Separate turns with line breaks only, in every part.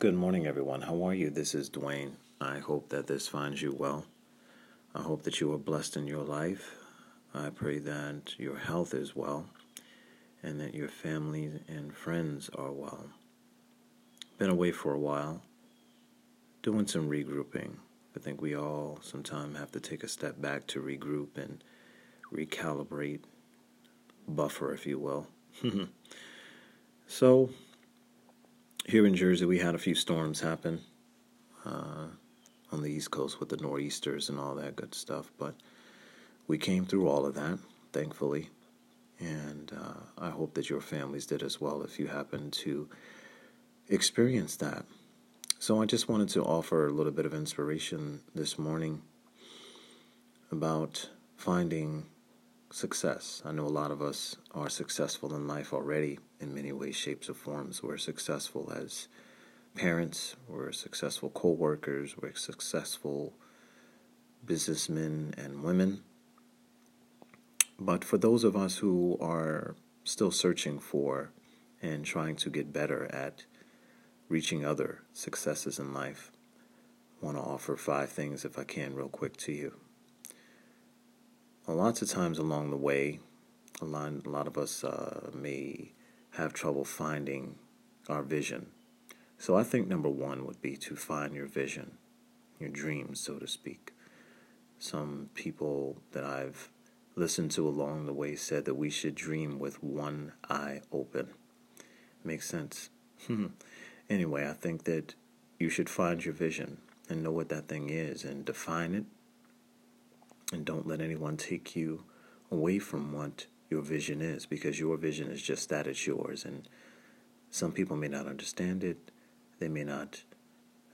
Good morning, everyone. How are you? This is Dwayne. I hope that this finds you well. I hope that you are blessed in your life. I pray that your health is well and that your family and friends are well. Been away for a while, doing some regrouping. I think we all sometimes have to take a step back to regroup and recalibrate, buffer, if you will. so, here in Jersey, we had a few storms happen uh, on the East Coast with the nor'easters and all that good stuff, but we came through all of that, thankfully. And uh, I hope that your families did as well if you happen to experience that. So I just wanted to offer a little bit of inspiration this morning about finding success. I know a lot of us are successful in life already in many ways, shapes, or forms. We're successful as parents, we're successful co workers, we're successful businessmen and women. But for those of us who are still searching for and trying to get better at reaching other successes in life, I want to offer five things, if I can, real quick to you. Lots of times along the way, a lot, a lot of us uh, may have trouble finding our vision. So I think number one would be to find your vision, your dreams, so to speak. Some people that I've listened to along the way said that we should dream with one eye open. Makes sense. anyway, I think that you should find your vision and know what that thing is and define it. And don't let anyone take you away from what your vision is because your vision is just that it's yours. And some people may not understand it, they may not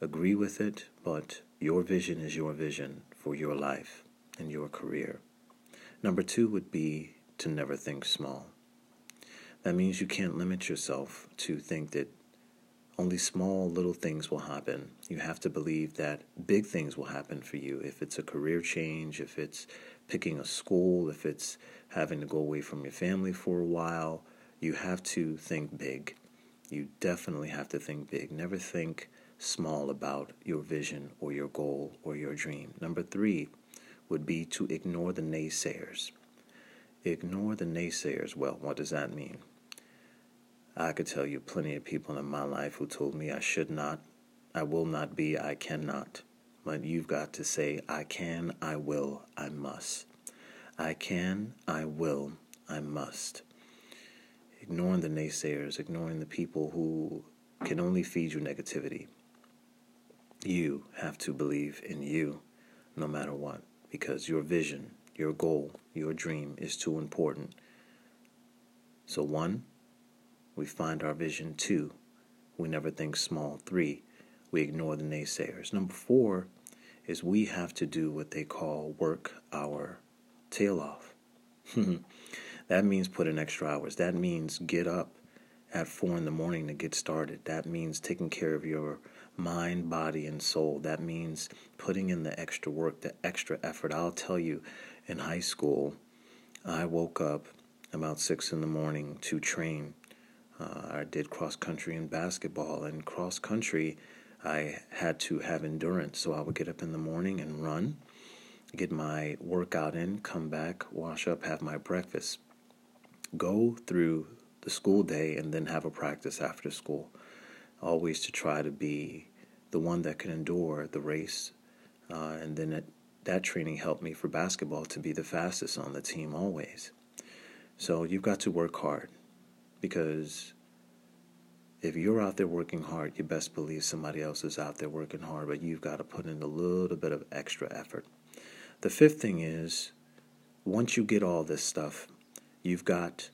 agree with it, but your vision is your vision for your life and your career. Number two would be to never think small. That means you can't limit yourself to think that only small little things will happen. You have to believe that big things will happen for you. If it's a career change, if it's picking a school, if it's having to go away from your family for a while, you have to think big. You definitely have to think big. Never think small about your vision or your goal or your dream. Number three would be to ignore the naysayers. Ignore the naysayers. Well, what does that mean? I could tell you plenty of people in my life who told me I should not, I will not be, I cannot. But you've got to say, I can, I will, I must. I can, I will, I must. Ignoring the naysayers, ignoring the people who can only feed you negativity. You have to believe in you no matter what because your vision, your goal, your dream is too important. So, one, we find our vision. Two, we never think small. Three, we ignore the naysayers. Number four is we have to do what they call work our tail off. that means put in extra hours. That means get up at four in the morning to get started. That means taking care of your mind, body, and soul. That means putting in the extra work, the extra effort. I'll tell you, in high school, I woke up about six in the morning to train uh, I did cross country and basketball. And cross country, I had to have endurance. So I would get up in the morning and run, get my workout in, come back, wash up, have my breakfast, go through the school day, and then have a practice after school. Always to try to be the one that can endure the race. Uh, and then it, that training helped me for basketball to be the fastest on the team always. So you've got to work hard because if you're out there working hard, you best believe somebody else is out there working hard, but you've got to put in a little bit of extra effort. The fifth thing is once you get all this stuff, you've got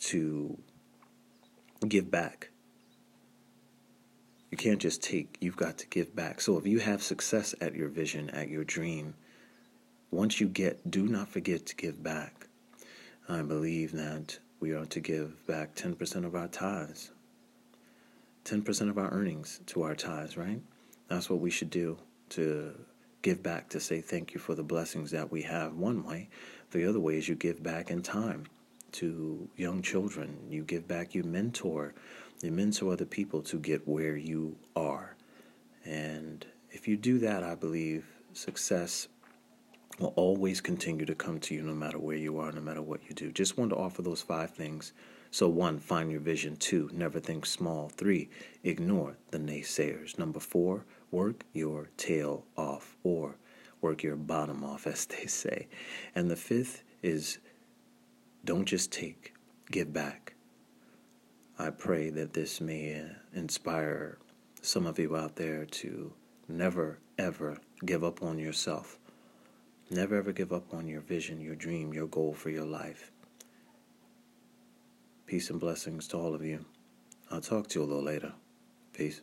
to give back. You can't just take, you've got to give back. So if you have success at your vision, at your dream, once you get, do not forget to give back. I believe that we are to give back 10% of our tithes, 10% of our earnings to our tithes, right? That's what we should do to give back, to say thank you for the blessings that we have, one way. The other way is you give back in time to young children. You give back, you mentor You mentor other people to get where you are. And if you do that, I believe success will always continue to come to you no matter where you are, no matter what you do. Just want to offer those five things. So, one, find your vision. Two, never think small. Three, ignore the naysayers. Number four, work your tail off or work your bottom off, as they say. And the fifth is don't just take, give back. I pray that this may uh, inspire some of you out there to never, ever give up on yourself. Never, ever give up on your vision, your dream, your goal for your life. Peace and blessings to all of you. I'll talk to you a little later. Peace.